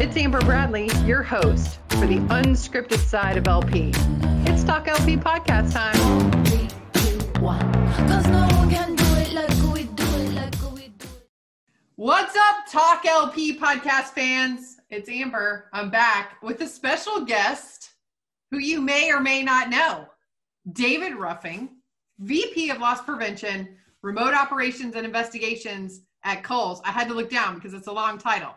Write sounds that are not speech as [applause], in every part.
It's Amber Bradley, your host for the unscripted side of LP. It's Talk LP podcast time. Three, two, one. What's up, Talk LP podcast fans? It's Amber. I'm back with a special guest who you may or may not know David Ruffing, VP of Loss Prevention, Remote Operations and Investigations at Kohl's. I had to look down because it's a long title.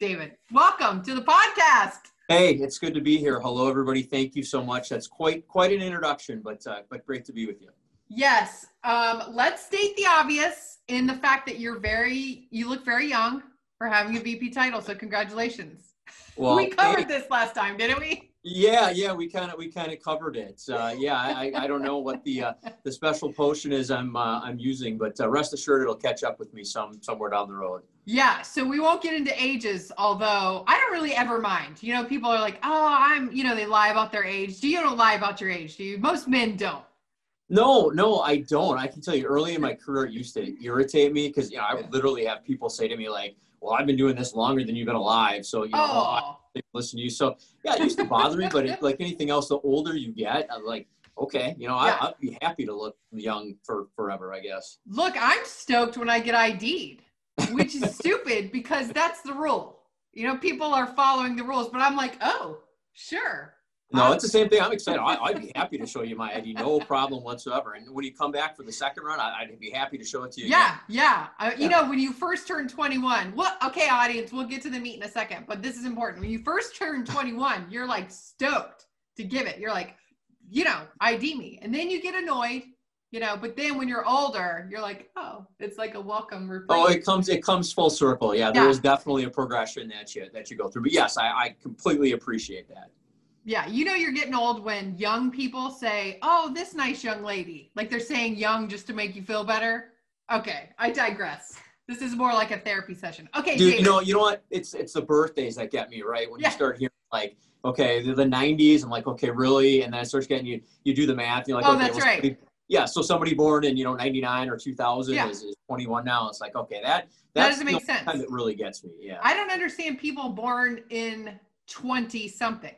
David, welcome to the podcast. Hey, it's good to be here. Hello, everybody. Thank you so much. That's quite quite an introduction, but uh, but great to be with you. Yes. Um, let's state the obvious in the fact that you're very, you look very young for having a VP title. So congratulations. Well, we covered hey, this last time, didn't we? Yeah, yeah, we kind of we kind of covered it. Uh, [laughs] yeah, I, I don't know what the uh, the special potion is I'm uh, I'm using, but uh, rest assured it'll catch up with me some somewhere down the road. Yeah. So we won't get into ages, although I don't really ever mind. You know, people are like, oh, I'm, you know, they lie about their age. Do you don't lie about your age? Do you? Most men don't. No, no, I don't. I can tell you, early in my career, it used to irritate me because you know I would literally have people say to me like, "Well, I've been doing this longer than you've been alive, so you know." I Oh, listen to you. So yeah, it used to bother me, but it, [laughs] like anything else, the older you get, I'm like, okay, you know, Yeah. I, I'd be happy to look young for forever, I guess. look, I'm stoked when I get ID'd, which is [laughs] stupid because that's the rule. You know, people are following the rules, but I'm like, oh, sure. No, it's the same thing. I'm excited. I, I'd be [laughs] happy to show you my ID, no problem whatsoever. And when you come back for the second run, I, I'd be happy to show it to you. Yeah, yeah. Uh, you Yeah. know, when you first turn 21, well, okay, audience, we'll get to the meat in a second, but this is important. When you first turn 21, you're like stoked to give it. You're like, you know, ID me. And then you get annoyed, you know, but then when you're older, you're like, oh, it's like a welcome reprieve. Oh, it comes it comes full circle. Yeah, there Yeah. is definitely a progression that you that you go through. But yes, I, I completely appreciate that. Yeah, you know, you're getting old when young people say, oh, this nice young lady. Like they're saying young just to make you feel better. Okay, I digress. This is more like a therapy session. Okay, Dude, David. you know, you know what? It's it's the birthdays that get me right when Yeah. you start hearing like, okay, the, the '90s. I'm like, okay, really? And then it starts getting you. You do the math. You're like, Oh, okay, that's well, right. somebody- yeah. So somebody born in you know '99 or 2000 Yeah. is, is 21 now. It's like, okay, that That doesn't make sense. That really gets me. Yeah. I don't understand people born in 20 something.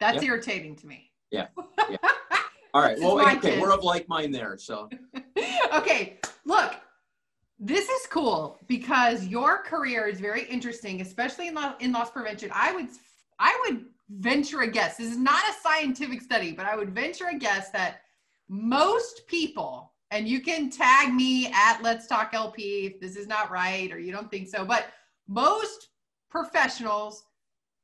That's Yep. irritating to me. Yeah. [laughs] All right. Well, okay, kid. we're of like mind there. So [laughs] okay, look, this is cool because your career is very interesting, especially in, lo- in loss prevention. I would, I would venture a guess. This is not a scientific study, but I would venture a guess that most people, and you can tag me at Let's Talk LP if this is not right or you don't think so, but most professionals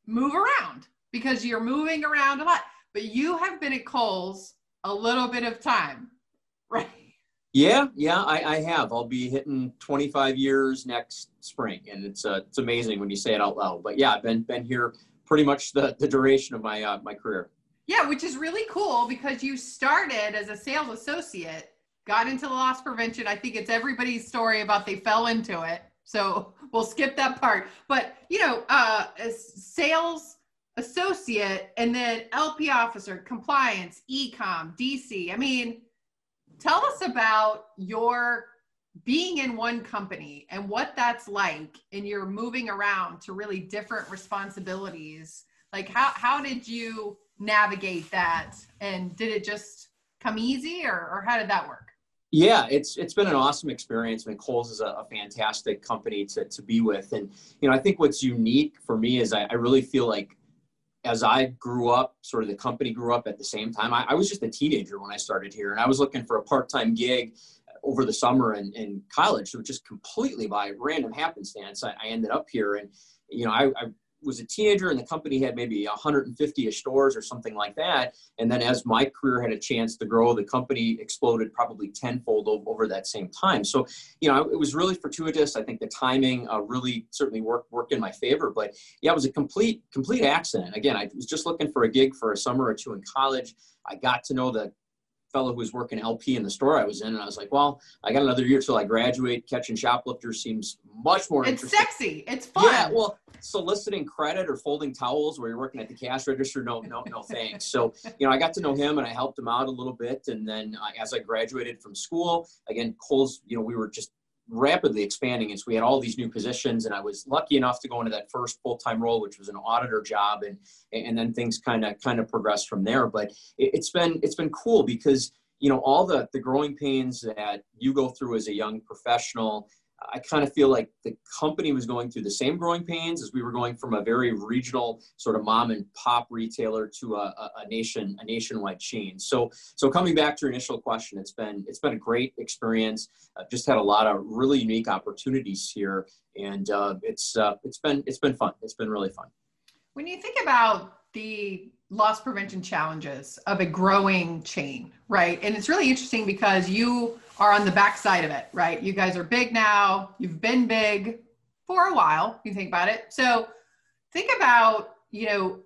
move around because you're moving around a lot. But you have been at Kohl's a little bit of time, [laughs] right? yeah, yeah, I, I have. I'll be hitting 25 years next spring, and it's uh, it's amazing when you say it out loud. But yeah, I've been been here pretty much the, the duration of my uh, my career. Yeah, which is really cool because you started as a sales associate, got into loss prevention. I think it's everybody's story about they fell into it. So we'll skip that part. But you know, uh, sales associate and then LP officer, compliance, ecom, DC. I mean, tell us about your being in one company and what that's like and you're moving around to really different responsibilities like how how did you navigate that and did it just come easy or, or how did that work Yeah, it's it's been an awesome experience. I mean, Kohl's is a, a fantastic company to, to be with, and you know, I think what's unique for me is I, I really feel like as I grew up, sort of the company grew up at the same time. I, I was just a teenager when I started here, and I was looking for a part time gig over the summer in, in college. So just completely by random happenstance, I, I ended up here, and you know, I, I was a teenager, and the company had maybe 150ish stores or something like that. And then as my career had a chance to grow, the company exploded probably tenfold over, that same time. So, you know, it was really fortuitous. I think the timing uh, really certainly worked worked in my favor. But yeah, it was a complete complete accident. Again, I was just looking for a gig for a summer or two in college. I got to know the fellow who was working LP in the store I was in, and I was like, well, I got another year till I graduate. Catching shoplifters seems much more it's interesting. sexy it's fun Yeah, well, soliciting credit or folding towels where you're working at the cash register, no, no, no, thanks. So, you know, I got to know him and I helped him out a little bit. And then uh, as I graduated from school, again, Kohl's, you know, we were just rapidly expanding. And so we had all these new positions, and I was lucky enough to go into that first full time role, which was an auditor job, and and then things kind of kind of progressed from there. But it, it's been it's been cool because you know all the the growing pains that you go through as a young professional I kind of feel like the company was going through the same growing pains as we were going from a very regional sort of mom and pop retailer to a, a, nation a nationwide chain. So so coming back to your initial question, it's been it's been a great experience. I've just had a lot of really unique opportunities here, and uh, it's uh, it's been it's been fun. It's been really fun. When you think about the loss prevention challenges of a growing chain, right? And it's really interesting because you are on the backside of it, right? You guys are big now. You've been big for a while. You think about it. So think about, you know,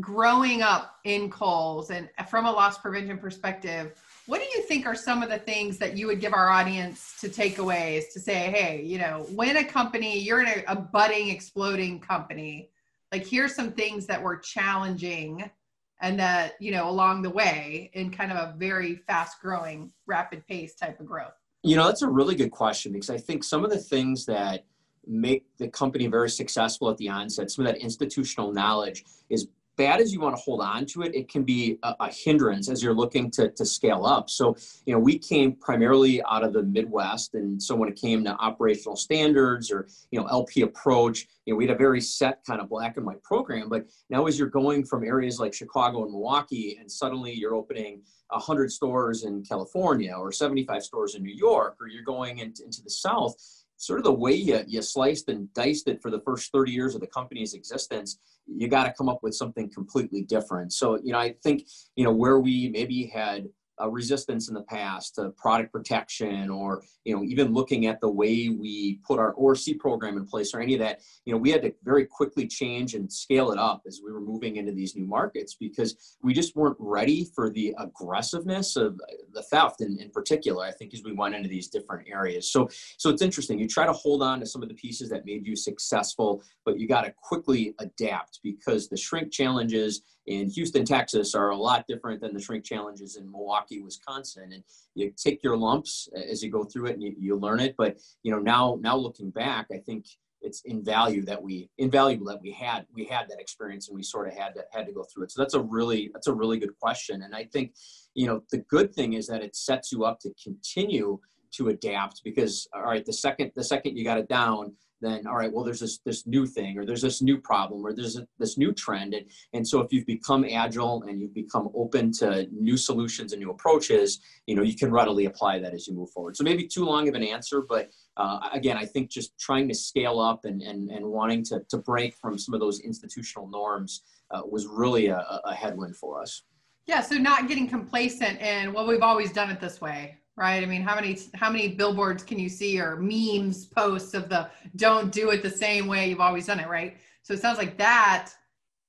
growing up in Kohl's and from a loss prevention perspective, what do you think are some of the things that you would give our audience to takeaways to say, hey, you know, when a company, you're in a, a budding, exploding company, like here's some things that were challenging and that you know along the way in kind of a very fast growing rapid pace type of growth? You know that's a really good question because i think some of the things that make the company very successful at the onset some of that institutional knowledge is bad as you want to hold on to it, it can be a, a, hindrance as you're looking to, to scale up. So, you know, we came primarily out of the Midwest. And so when it came to operational standards or, you know, LP approach, you know, we had a very set kind of black and white program. But now as you're going from areas like Chicago and Milwaukee, and suddenly you're opening 100 stores in California or 75 stores in New York, or you're going into, into the South, sort of the way you, you sliced and diced it for the first 30 years of the company's existence, you got to come up with something completely different. So, you know, I think, you know, where we maybe had uh, resistance in the past to product protection or you know even looking at the way we put our ORC program in place or any of that you know we had to very quickly change and scale it up as we were moving into these new markets because we just weren't ready for the aggressiveness of the theft in, in particular I think as we went into these different areas. So so it's interesting. You try to hold on to some of the pieces that made you successful but you got to quickly adapt because the shrink challenges in Houston, Texas are a lot different than the shrink challenges in Milwaukee, Wisconsin. And you take your lumps as you go through it and you, you learn it. But you know, now now looking back, I think it's invaluable that we invaluable that we had we had that experience and we sort of had to had to go through it. So that's a really that's a really good question. And I think, you know, the good thing is that it sets you up to continue to adapt because all right, the second the second you got it down, then all right well there's this this new thing or there's this new problem or there's a, this new trend. And and so if you've become agile and you've become open to new solutions and new approaches you know you can readily apply that as you move forward. So maybe too long of an answer but uh, again i think just trying to scale up and and, and wanting to, to break from some of those institutional norms uh, was really a, a headwind for us. Yeah so not getting complacent and well we've always done it this way right? I mean, how many how many billboards can you see or memes posts of the don't do it the same way you've always done it, right? So it sounds like that,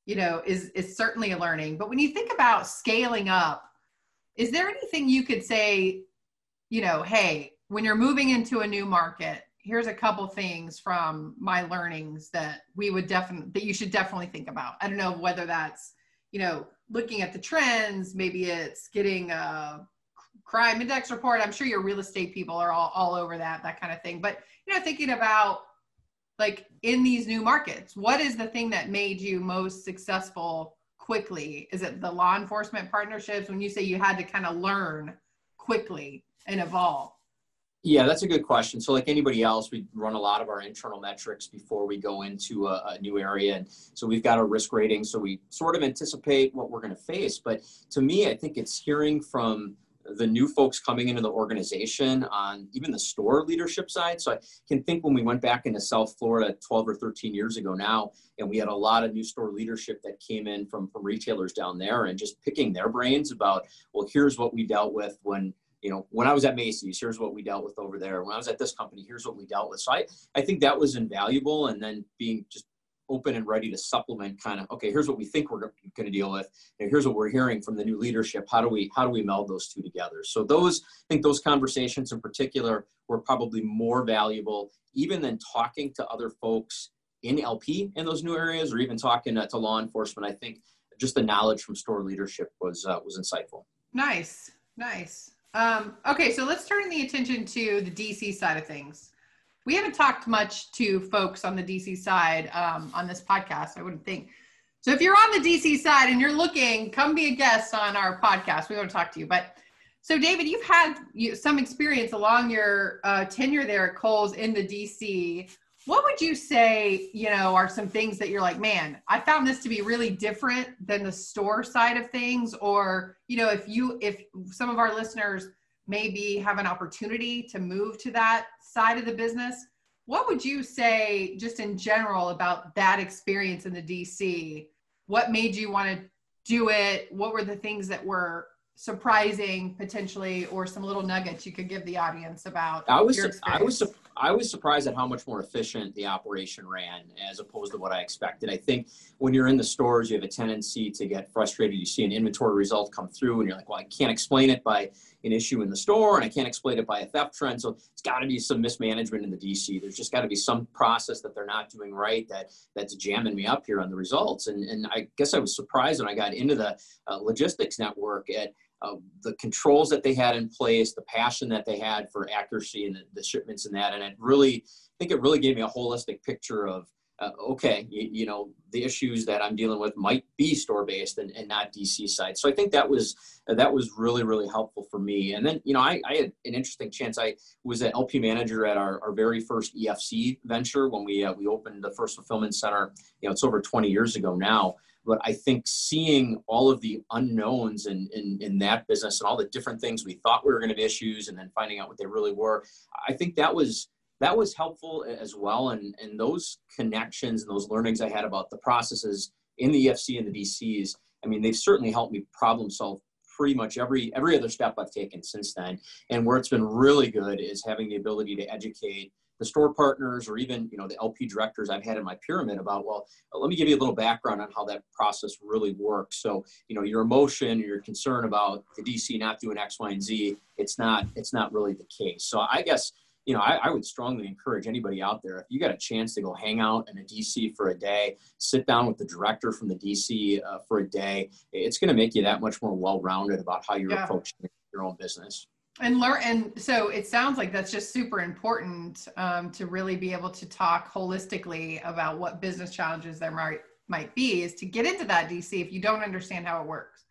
you know, is is certainly a learning. But when you think about scaling up, is there anything you could say, you know, hey, when you're moving into a new market, here's a couple things from my learnings that we would definitely that you should definitely think about. I don't know whether that's, you know, looking at the trends, maybe it's getting a crime index report. I'm sure your real estate people are all, all over that, that kind of thing. But, you know, thinking about like in these new markets, what is the thing that made you most successful quickly? Is it the law enforcement partnerships when you say you had to kind of learn quickly and evolve? Yeah, that's a good question. So, like anybody else, we run a lot of our internal metrics before we go into a, a, new area. And so we've got a risk rating. So we sort of anticipate what we're going to face. But to me, I think it's hearing from the new folks coming into the organization on even the store leadership side. So I can think when we went back into South Florida 12 or 13 years ago now, and we had a lot of new store leadership that came in from, from retailers down there and just picking their brains about, well, here's what we dealt with when you know, when I was at Macy's, here's what we dealt with over there. When I was at this company, here's what we dealt with. So I, I think that was invaluable. And then being just open and ready to supplement kind of okay here's what we think we're going to deal with and here's what we're hearing from the new leadership. How do we how do we meld those two together? So those i think those conversations in particular were probably more valuable even than talking to other folks in lp in those new areas or even talking to, to law enforcement. I think just the knowledge from store leadership was uh, was insightful. Nice nice. Um, okay so let's turn the attention to the dc side of things we haven't talked much to folks on the DC side um, on this podcast. I wouldn't think. So if you're on the DC side and you're looking, come be a guest on our podcast. We want to talk to you. But so David, you've had some experience along your uh, tenure there at Kohl's in the DC. What would you say, you know, are some things that you're like, man, I found this to be really different than the store side of things? Or, you know, if you, if some of our listeners maybe have an opportunity to move to that side of the business, what would you say just in general about that experience in the DC? What made you want to do it? What were the things that were surprising potentially or some little nuggets you could give the audience about I was I was I was surprised at how much more efficient the operation ran as opposed to what I expected. I think when you're in the stores, you have a tendency to get frustrated. You see an inventory result come through, and you're like, "Well, I can't explain it by an issue in the store, and I can't explain it by a theft trend." So it's got to be some mismanagement in the DC. There's just got to be some process that they're not doing right that that's jamming me up here on the results. And and I guess I was surprised when I got into the uh, logistics network at uh, the controls that they had in place, the passion that they had for accuracy and the, the shipments and that. And it really, I think it really gave me a holistic picture of, uh, okay, you, you, know, the issues that I'm dealing with might be store based and, and not DC side. So I think that was, uh, that was really, really helpful for me. And then, you know, I, I had an interesting chance. I was an LP manager at our, our very first EFC venture when we, uh, we opened the first fulfillment center, you know, it's over 20 years ago now but I think seeing all of the unknowns in, in, in that business and all the different things we thought we were going to be issues and then finding out what they really were, I think that was that was helpful as well. And, and those connections and those learnings I had about the processes in the EFC and the DCs, I mean, they've certainly helped me problem solve pretty much every every other step I've taken since then. And where it's been really good is having the ability to educate the store partners or even you know the LP directors I've had in my pyramid about well let me give you a little background on how that process really works. So you know your emotion your concern about the DC not doing X Y and Z it's not it's not really the case. So I guess you know I, I would strongly encourage anybody out there if you got a chance to go hang out in a DC for a day sit down with the director from the DC uh, for a day it's going to make you that much more well-rounded about how you're Yeah. approaching your own business and learn and so it sounds like that's just super important um, to really be able to talk holistically about what business challenges there might might be is to get into that dc if you don't understand how it works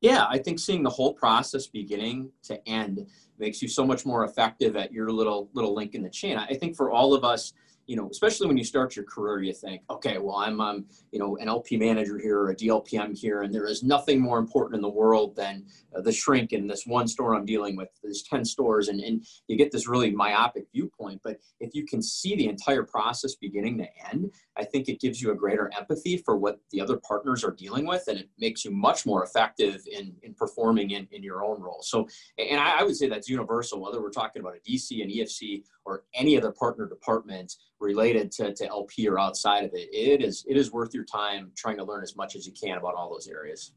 Yeah, I think seeing the whole process beginning to end makes you so much more effective at your little little link in the chain. I think for all of us, you know, especially when you start your career, you think, okay, well, I'm, um, you know, an LP manager here or a DLPM here, and there is nothing more important in the world than uh, the shrink in this one store I'm dealing with. There's 10 stores, and, and you get this really myopic viewpoint. But if you can see the entire process beginning to end, I think it gives you a greater empathy for what the other partners are dealing with, and it makes you much more effective in, in performing in, in your own role. So, and I, I would say that's universal, whether we're talking about a DC, an EFC, or any other partner department related to, to LP or outside of it. It is it is worth your time trying to learn as much as you can about all those areas.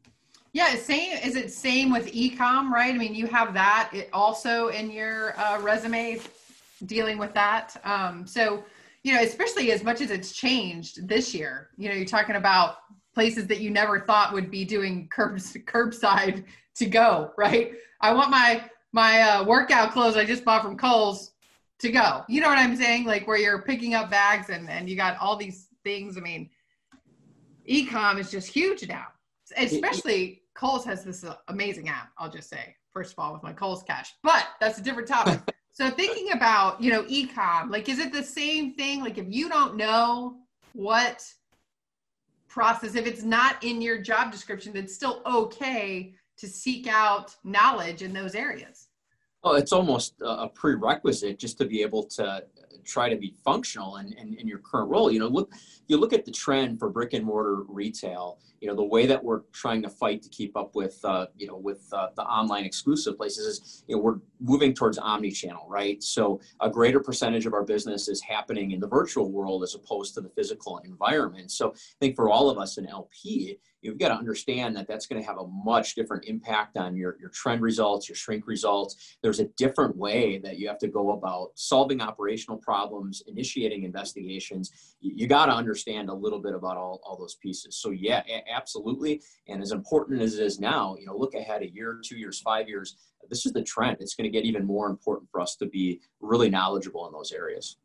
yeah same is it same with ecom right i mean you have that it also in your uh, resume dealing with that um, so you know especially as much as it's changed this year you know you're talking about places that you never thought would be doing curbs curbside to go right i want my my uh, workout clothes i just bought from Kohl's to go you know what i'm saying like where you're picking up bags and and you got all these things i mean ecom is just huge now especially Kohl's has this amazing app. I'll just say, first of all, with my Kohl's cash, but that's a different topic. [laughs] so thinking about, you know, ecom, like, is it the same thing? Like, if you don't know what process, if it's not in your job description, it's still okay to seek out knowledge in those areas. Well, it's almost a a prerequisite just to be able to try to be functional in, in, in your current role. You know, look, you look at the trend for brick and mortar retail. You know, the way that we're trying to fight to keep up with, uh, you know, with uh, the online exclusive places is, you know, we're moving towards omni-channel, right? So a greater percentage of our business is happening in the virtual world as opposed to the physical environment. So I think for all of us in LP, you've got to understand that that's going to have a much different impact on your, your trend results, your shrink results. There's a different way that you have to go about solving operational problems, initiating investigations. You, got to understand a little bit about all, all those pieces. So yeah, a- absolutely. And as important as it is now, you know, look ahead a year, two years, five years, this is the trend. It's going to get even more important for us to be really knowledgeable in those areas.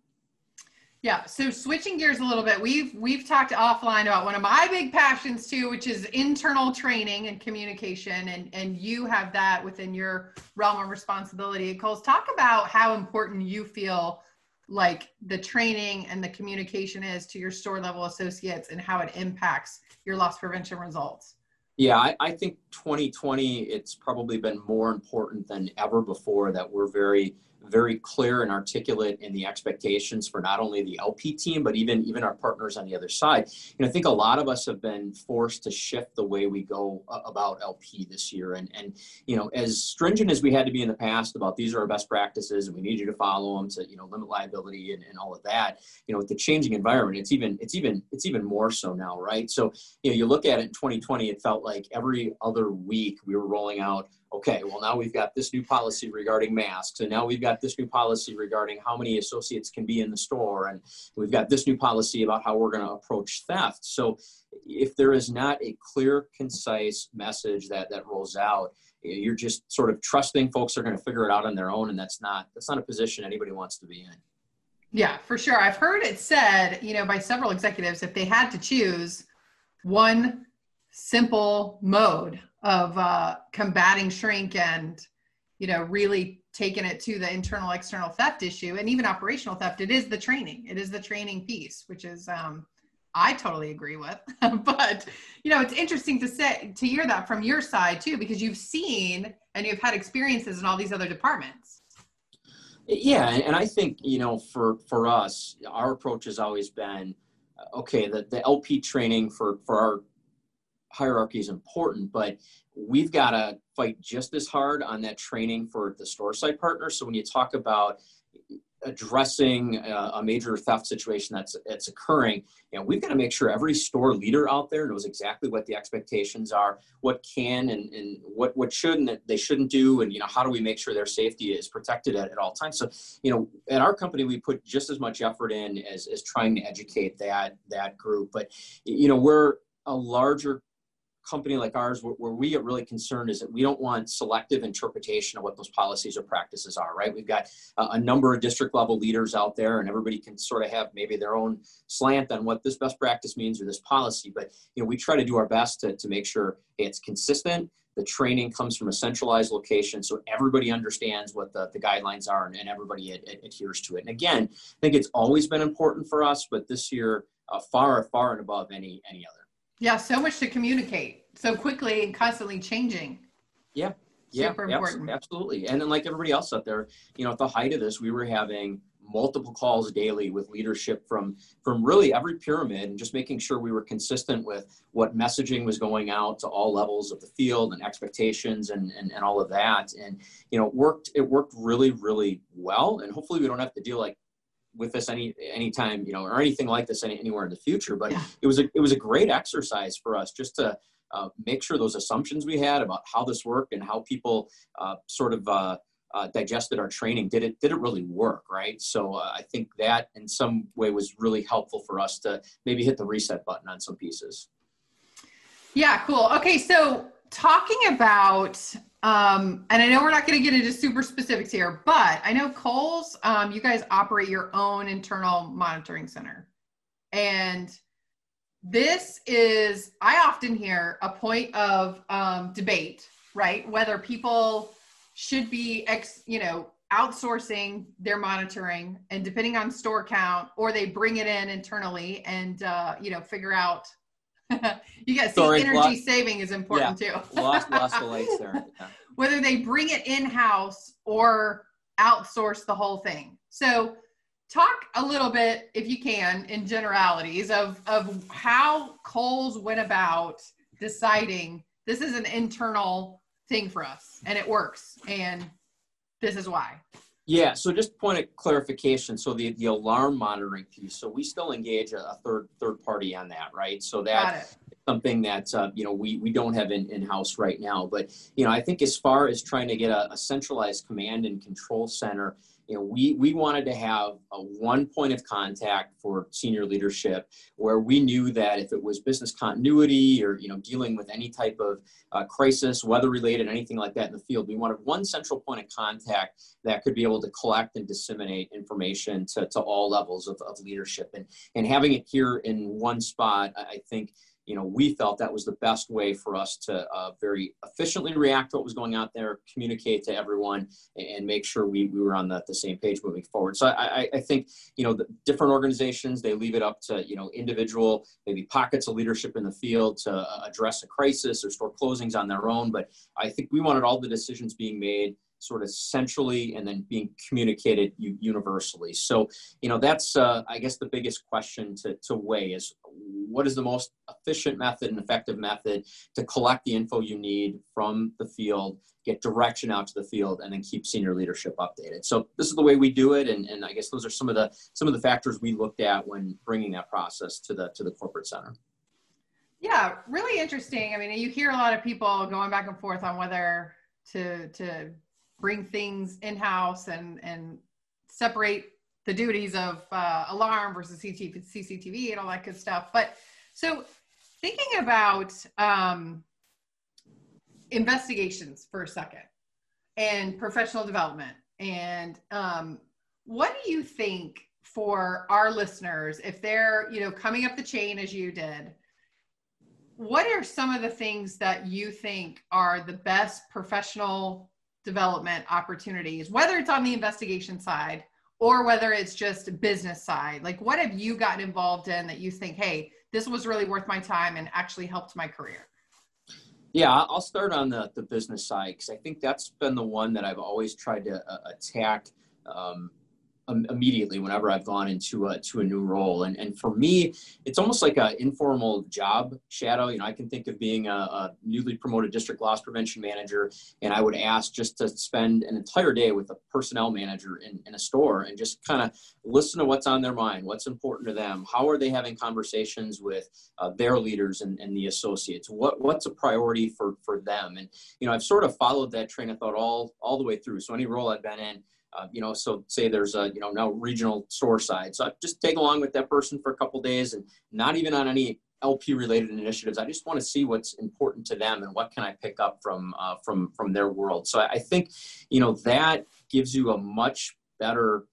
Yeah. So switching gears a little bit, we've we've talked offline about one of my big passions too, which is internal training and communication, and and you have that within your realm of responsibility. Kohl's, talk about how important you feel like the training and the communication is to your store level associates and how it impacts your loss prevention results. Yeah, I, I think 2020, it's probably been more important than ever before that we're very very clear and articulate in the expectations for not only the LP team, but even even our partners on the other side. And I think a lot of us have been forced to shift the way we go about LP this year. And and you know, as stringent as we had to be in the past about these are our best practices and we need you to follow them to you know limit liability and, and all of that. You know, with the changing environment, it's even it's even it's even more so now, right? So you know, you look at it in 2020, it felt like every other week we were rolling out okay, well, now we've got this new policy regarding masks, and now we've got this new policy regarding how many associates can be in the store, and we've got this new policy about how we're going to approach theft. So, if there is not a clear, concise message that that rolls out, eh, you're just sort of trusting folks are going to figure it out on their own, and that's not that's not a position anybody wants to be in. Yeah, for sure. I've heard it said, you know, by several executives, if they had to choose one simple mode of uh, combating shrink and you know really taking it to the internal external theft issue and even operational theft. It is the training. It is the training piece which is um, i totally agree with. [laughs] But you know it's interesting to say to hear that from your side too because you've seen and you've had experiences in all these other departments. Yeah and i think you know for for us our approach has always been okay the, the lp training for for our hierarchy is important, but we've got to fight just as hard on that training for the store site partners. So when you talk about addressing a, a major theft situation that's that's occurring, you know, we've got to make sure every store leader out there knows exactly what the expectations are, what can and, and what what shouldn't they shouldn't do, and you know how do we make sure their safety is protected at, at all times. So you know, at our company, we put just as much effort in as as trying to educate that that group. But you know, we're a larger company like ours, where, we get really concerned is that we don't want selective interpretation of what those policies or practices are, right? We've got a, a number of district level leaders out there, and everybody can sort of have maybe their own slant on what this best practice means or this policy. But you know, we try to do our best to, to make sure it's consistent. The training comes from a centralized location, so everybody understands what the, the guidelines are, and, and everybody ad, ad, adheres to it. And again, I think it's always been important for us, but this year, uh, far, far and above any any other. Yeah, so much to communicate so quickly and constantly changing. Yeah. Super yeah, important. absolutely. And then like everybody else out there, you know, at the height of this, we were having multiple calls daily with leadership from from really every pyramid and just making sure we were consistent with what messaging was going out to all levels of the field and expectations and and, and all of that and you know it worked it worked really really well and hopefully we don't have to deal like with this any anytime you know or anything like this any, anywhere in the future but yeah. it was a it was a great exercise for us just to uh, make sure those assumptions we had about how this worked and how people uh, sort of uh, uh digested our training did it did it really work right? So uh, i think that in some way was really helpful for us to maybe hit the reset button on some pieces. Yeah cool. Okay so talking about um, and I know we're not going to get into super specifics here, but I know Kohl's, um, you guys operate your own internal monitoring center. And this is, I often hear a point of um, debate, right? Whether people should be, ex, you know, outsourcing their monitoring and depending on store count, or they bring it in internally and, uh, you know, figure out [laughs] you guys see energy lost, saving is important yeah, too. lost, lost the lights there. [laughs] Yeah. Whether they bring it in house or outsource the whole thing. So, talk a little bit, if you can, in generalities of of how Kohl's went about deciding this is an internal thing for us and it works, and this is why. Yeah, so just point of clarification. So the, the alarm monitoring piece. So we still engage a, third third party on that, right? So that something that uh, you know we we don't have in in house right now. But you know, I think as far as trying to get a, a centralized command and control center, you know, we, we wanted to have a one point of contact for senior leadership where we knew that if it was business continuity or, you know, dealing with any type of uh, crisis, weather related, anything like that in the field, we wanted one central point of contact that could be able to collect and disseminate information to, to all levels of, of leadership. And, and having it here in one spot, I think, you know, we felt that was the best way for us to uh, very efficiently react to what was going out there, communicate to everyone, and make sure we, we were on the, the same page moving forward. So I, I think, you know, the different organizations, they leave it up to, you know, individual, maybe pockets of leadership in the field to uh, address a crisis or store closings on their own. But I think we wanted all the decisions being made sort of centrally and then being communicated universally. So, you know, that's, uh, I guess, the biggest question to, to weigh is what is the most efficient method and effective method to collect the info you need from the field, get direction out to the field, and then keep senior leadership updated. So this is the way we do it, and, and I guess those are some of the some of the factors we looked at when bringing that process to the to the corporate center. Yeah, really interesting. I mean, you hear a lot of people going back and forth on whether to to bring things in house and and separate the duties of uh, alarm versus CCTV and all that good stuff. But so thinking about um, investigations for a second and professional development and um, what do you think for our listeners if they're you know coming up the chain as you did what are some of the things that you think are the best professional development opportunities, whether it's on the investigation side or whether it's just business side? Like, what have you gotten involved in that you think, hey, this was really worth my time and actually helped my career? Yeah, I'll start on the, the business side because I think that's been the one that I've always tried to uh, attack um, immediately whenever I've gone into a to a new role. And and for me, it's almost like an informal job shadow. You know, I can think of being a, a, newly promoted district loss prevention manager, and I would ask just to spend an entire day with a personnel manager in, in a store and just kind of listen to what's on their mind, what's important to them, how are they having conversations with uh, their leaders and, and the associates, what what's a priority for for them. And you know, I've sort of followed that train of thought all all the way through. So any role I've been in uh, you know, so say there's a, you know, now regional store side. So I just take along with that person for a couple days and not even on any LP related initiatives. I just want to see what's important to them and what can I pick up from, uh, from, from their world. So I think, you know, that gives you a much better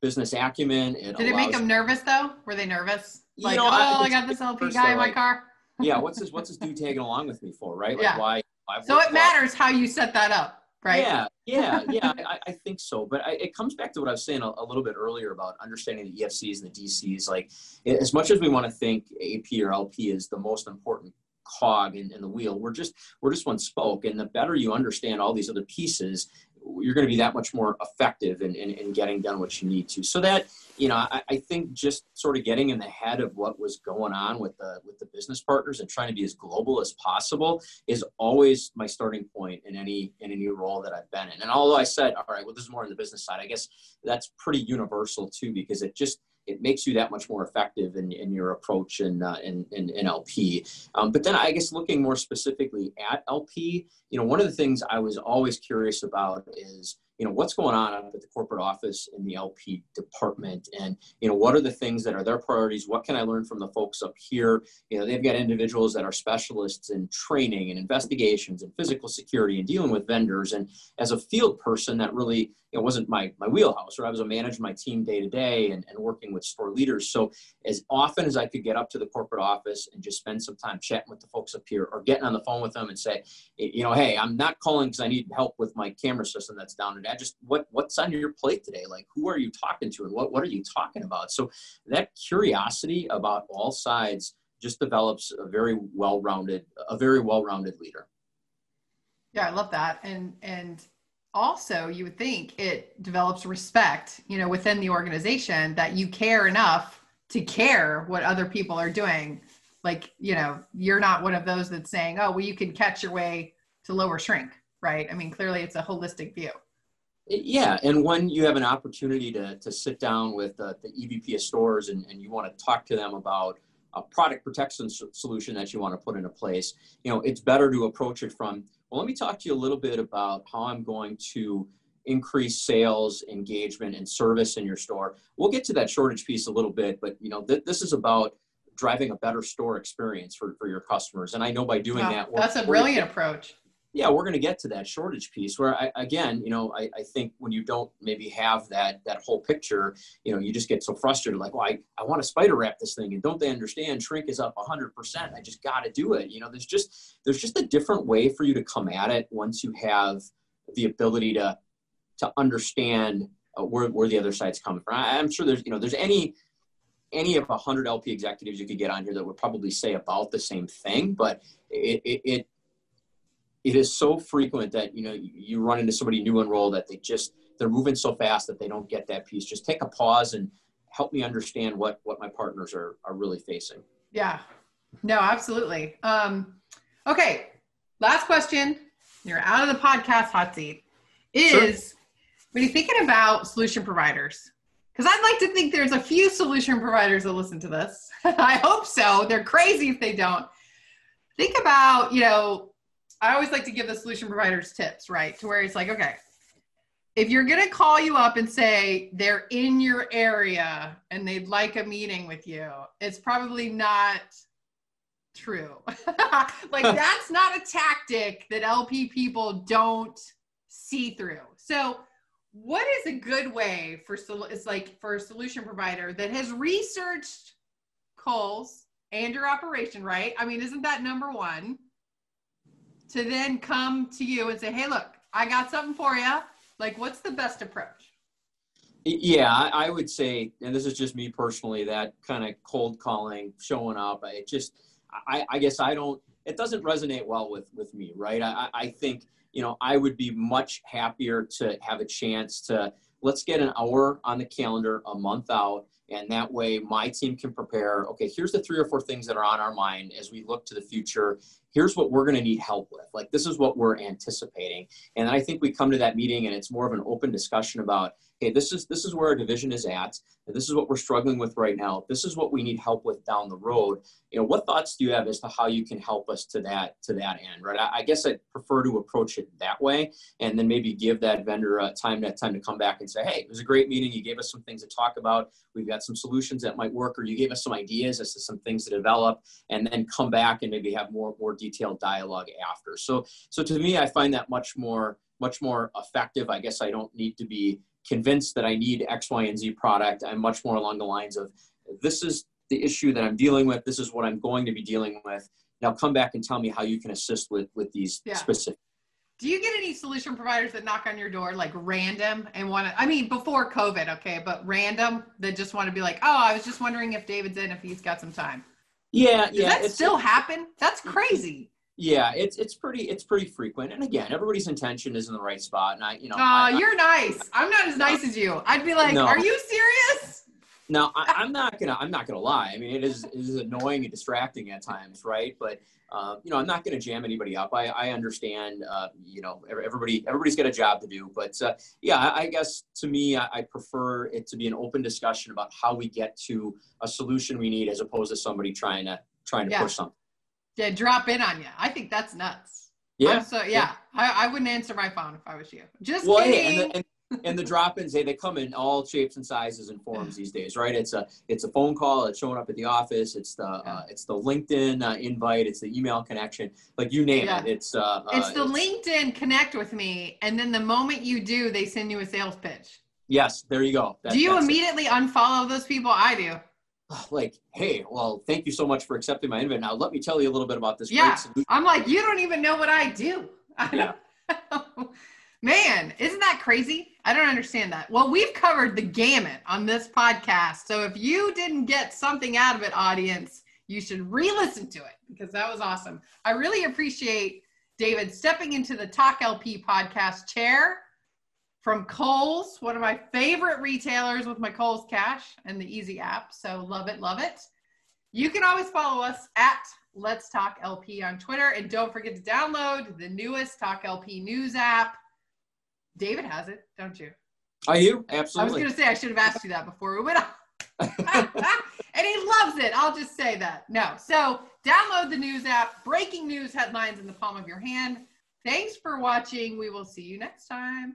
business acumen. It Did it make them nervous though? Were they nervous? Like, you know, oh, I, I got this LP guy in my car. yeah. What's this, what's this dude tagging along with me for? Right. Like yeah. why? So it matters how you set that up right? Yeah, yeah, yeah. I, I, think so, but I, it comes back to what I was saying a, a, little bit earlier about understanding the EFCs and the DCs. Like, as much as we want to think AP or LP is the most important cog in, in the wheel, we're just we're just one spoke, and the better you understand all these other pieces, you're going to be that much more effective in, in, in, getting done what you need to. So that, you know, I, I, think just sort of getting in the head of what was going on with the with the business partners and trying to be as global as possible is always my starting point in any in any role that I've been in. And although I said, all right, well, this is more on the business side, I guess that's pretty universal too, because it just it makes you that much more effective in, in your approach in, uh, in, in, in, LP. Um, but then I guess looking more specifically at LP, you know, one of the things I was always curious about is you know what's going on at the corporate office in the lp department? And you know what are the things that are their priorities? What can i learn from the folks up here? You know they've got individuals that are specialists in training and investigations and physical security and dealing with vendors. And as a field person that really it wasn't my my wheelhouse or i was a managing my team day to day and, and working with store leaders so as often as i could get up to the corporate office and just spend some time chatting with the folks up here or getting on the phone with them and say you know hey i'm not calling because i need help with my camera system that's down today I just what what's on your plate today? Like who are you talking to and what what are you talking about? So that curiosity about all sides just develops a very well-rounded a very well-rounded leader. Yeah, I love that. And and also you would think it develops respect, you know, within the organization that you care enough to care what other people are doing. Like, you know, you're not one of those that's saying, "Oh, well you can catch your way to lower shrink." Right? I mean, clearly it's a holistic view. Yeah, and when you have an opportunity to, to sit down with uh, the EVP of stores and, and you want to talk to them about a product protection solution that you want to put into place, you know, it's better to approach it from, well, let me talk to you a little bit about how I'm going to increase sales, engagement, and service in your store. We'll get to that shortage piece a little bit, but you know, th- this is about driving a better store experience for, for your customers. And I know by doing Wow, that, we're- that's a brilliant approach. Yeah we're going to get to that shortage piece where I, again you know I, I think when you don't maybe have that that whole picture you know you just get so frustrated like well i, I want to spider wrap this thing and don't they understand shrink is up 100% i just got to do it. You know there's just there's just a different way for you to come at it once you have the ability to to understand uh, where, where the other side's coming from. I, i'm sure there's you know there's any any of 100 lp executives you could get on here that would probably say about the same thing but it, it, it it is so frequent that you know you run into somebody new enrolled that they just they're moving so fast that they don't get that piece just take a pause and help me understand what what my partners are are really facing Yeah. No, absolutely. Um, okay. Last question. You're out of the podcast hot seat. Is when you're thinking about solution providers, because I'd like to think there's a few solution providers that listen to this. [laughs] I hope so. They're crazy if they don't. Think about, you know, I always like to give the solution providers tips, right? To where it's like, okay, if you're going to call you up and say they're in your area and they'd like a meeting with you, it's probably not true. [laughs] like that's not a tactic that LP people don't see through. So, what is a good way for it's like for a solution provider that has researched Kohl's and your operation, right? I mean, isn't that number one? To then come to you and say, "Hey, look, I got something for you." Like, what's the best approach? yeah I, would say and this is just me personally that kind of cold calling showing up it just I, I guess i don't it doesn't resonate well with with me right I, I think you know i would be much happier to have a chance to let's get an hour on the calendar a month out and that way my team can prepare okay here's the three or four things that are on our mind as we look to the future. Here's what we're going to need help with. Like this is what we're anticipating. And i think we come to that meeting and it's more of an open discussion about hey this is this is where our division is at this is what we're struggling with right now. This is what we need help with down the road. You know what thoughts do you have as to how you can help us to that to that end right? I, I guess i'd prefer to approach it that way and then maybe give that vendor uh, time that time to come back and say hey it was a great meeting. You gave us some things to talk about. We've got some solutions that might work or you gave us some ideas as to some things to develop and then come back and maybe have more more detailed dialogue after. So so to me i find that much more much more effective. I guess i don't need to be convinced that i need x y and z product i'm much more along the lines of this is the issue that i'm dealing with this is what i'm going to be dealing with now come back and tell me how you can assist with with these Yeah. specific Do you get any solution providers that knock on your door like random and want to? I mean, before COVID, okay, but random that just want to be like, oh, I was just wondering if David's in, if he's got some time. yeah Does yeah that still happen? That's crazy. Yeah it's it's pretty it's pretty frequent and again everybody's intention is in the right spot and i you know Oh, I- I- you're nice. I'm not as nice as you. I'd be like, No. are you serious? No, I, I'm not gonna. I'm not gonna lie. I mean, it is it is annoying and distracting at times, right? But uh, you know, I'm not gonna jam anybody up. I, I understand. Uh, you know, everybody everybody's got a job to do. But uh, yeah, I, I guess to me, I, I prefer it to be an open discussion about how we get to a solution we need, as opposed to somebody trying to trying to Yeah. push something. Yeah, drop in on you. I think that's nuts. Yeah. I'm so yeah, I, I wouldn't answer my phone if I was you. Just Well, kidding. hey, and the, and, and the drop-ins, they, they come in all shapes and sizes and forms these days, right? It's a it's a phone call, it's showing up at the office, it's the uh, it's the LinkedIn uh, invite, it's the email connection, like you name Yeah. it. It's uh, it's uh, the LinkedIn connect with me, and then the moment you do, they send you a sales pitch. Yes, there you go. That- do you that's it. immediately unfollow those people? I do. Oh, like, hey, well, thank you so much for accepting my invite. Now let me tell you a little bit about this Yeah. I'm like, you don't even know what I do. [laughs] Yeah. Man, isn't that crazy? I don't understand that. Well, we've covered the gamut on this podcast. So if you didn't get something out of it, audience, you should re listen to it because that was awesome. I really appreciate David stepping into the Talk LP podcast chair from Kohl's, one of my favorite retailers with my Kohl's Cash and the Easy app. So love it, love it. You can always follow us at Let's Talk LP on Twitter. And don't forget to download the newest Talk LP news app. David has it, don't you? Are you Absolutely. I was going to say, I should have asked you that before we went on. [laughs] and he loves it. I'll just say that. No. So download the news app, breaking news headlines in the palm of your hand. Thanks for watching. We will see you next time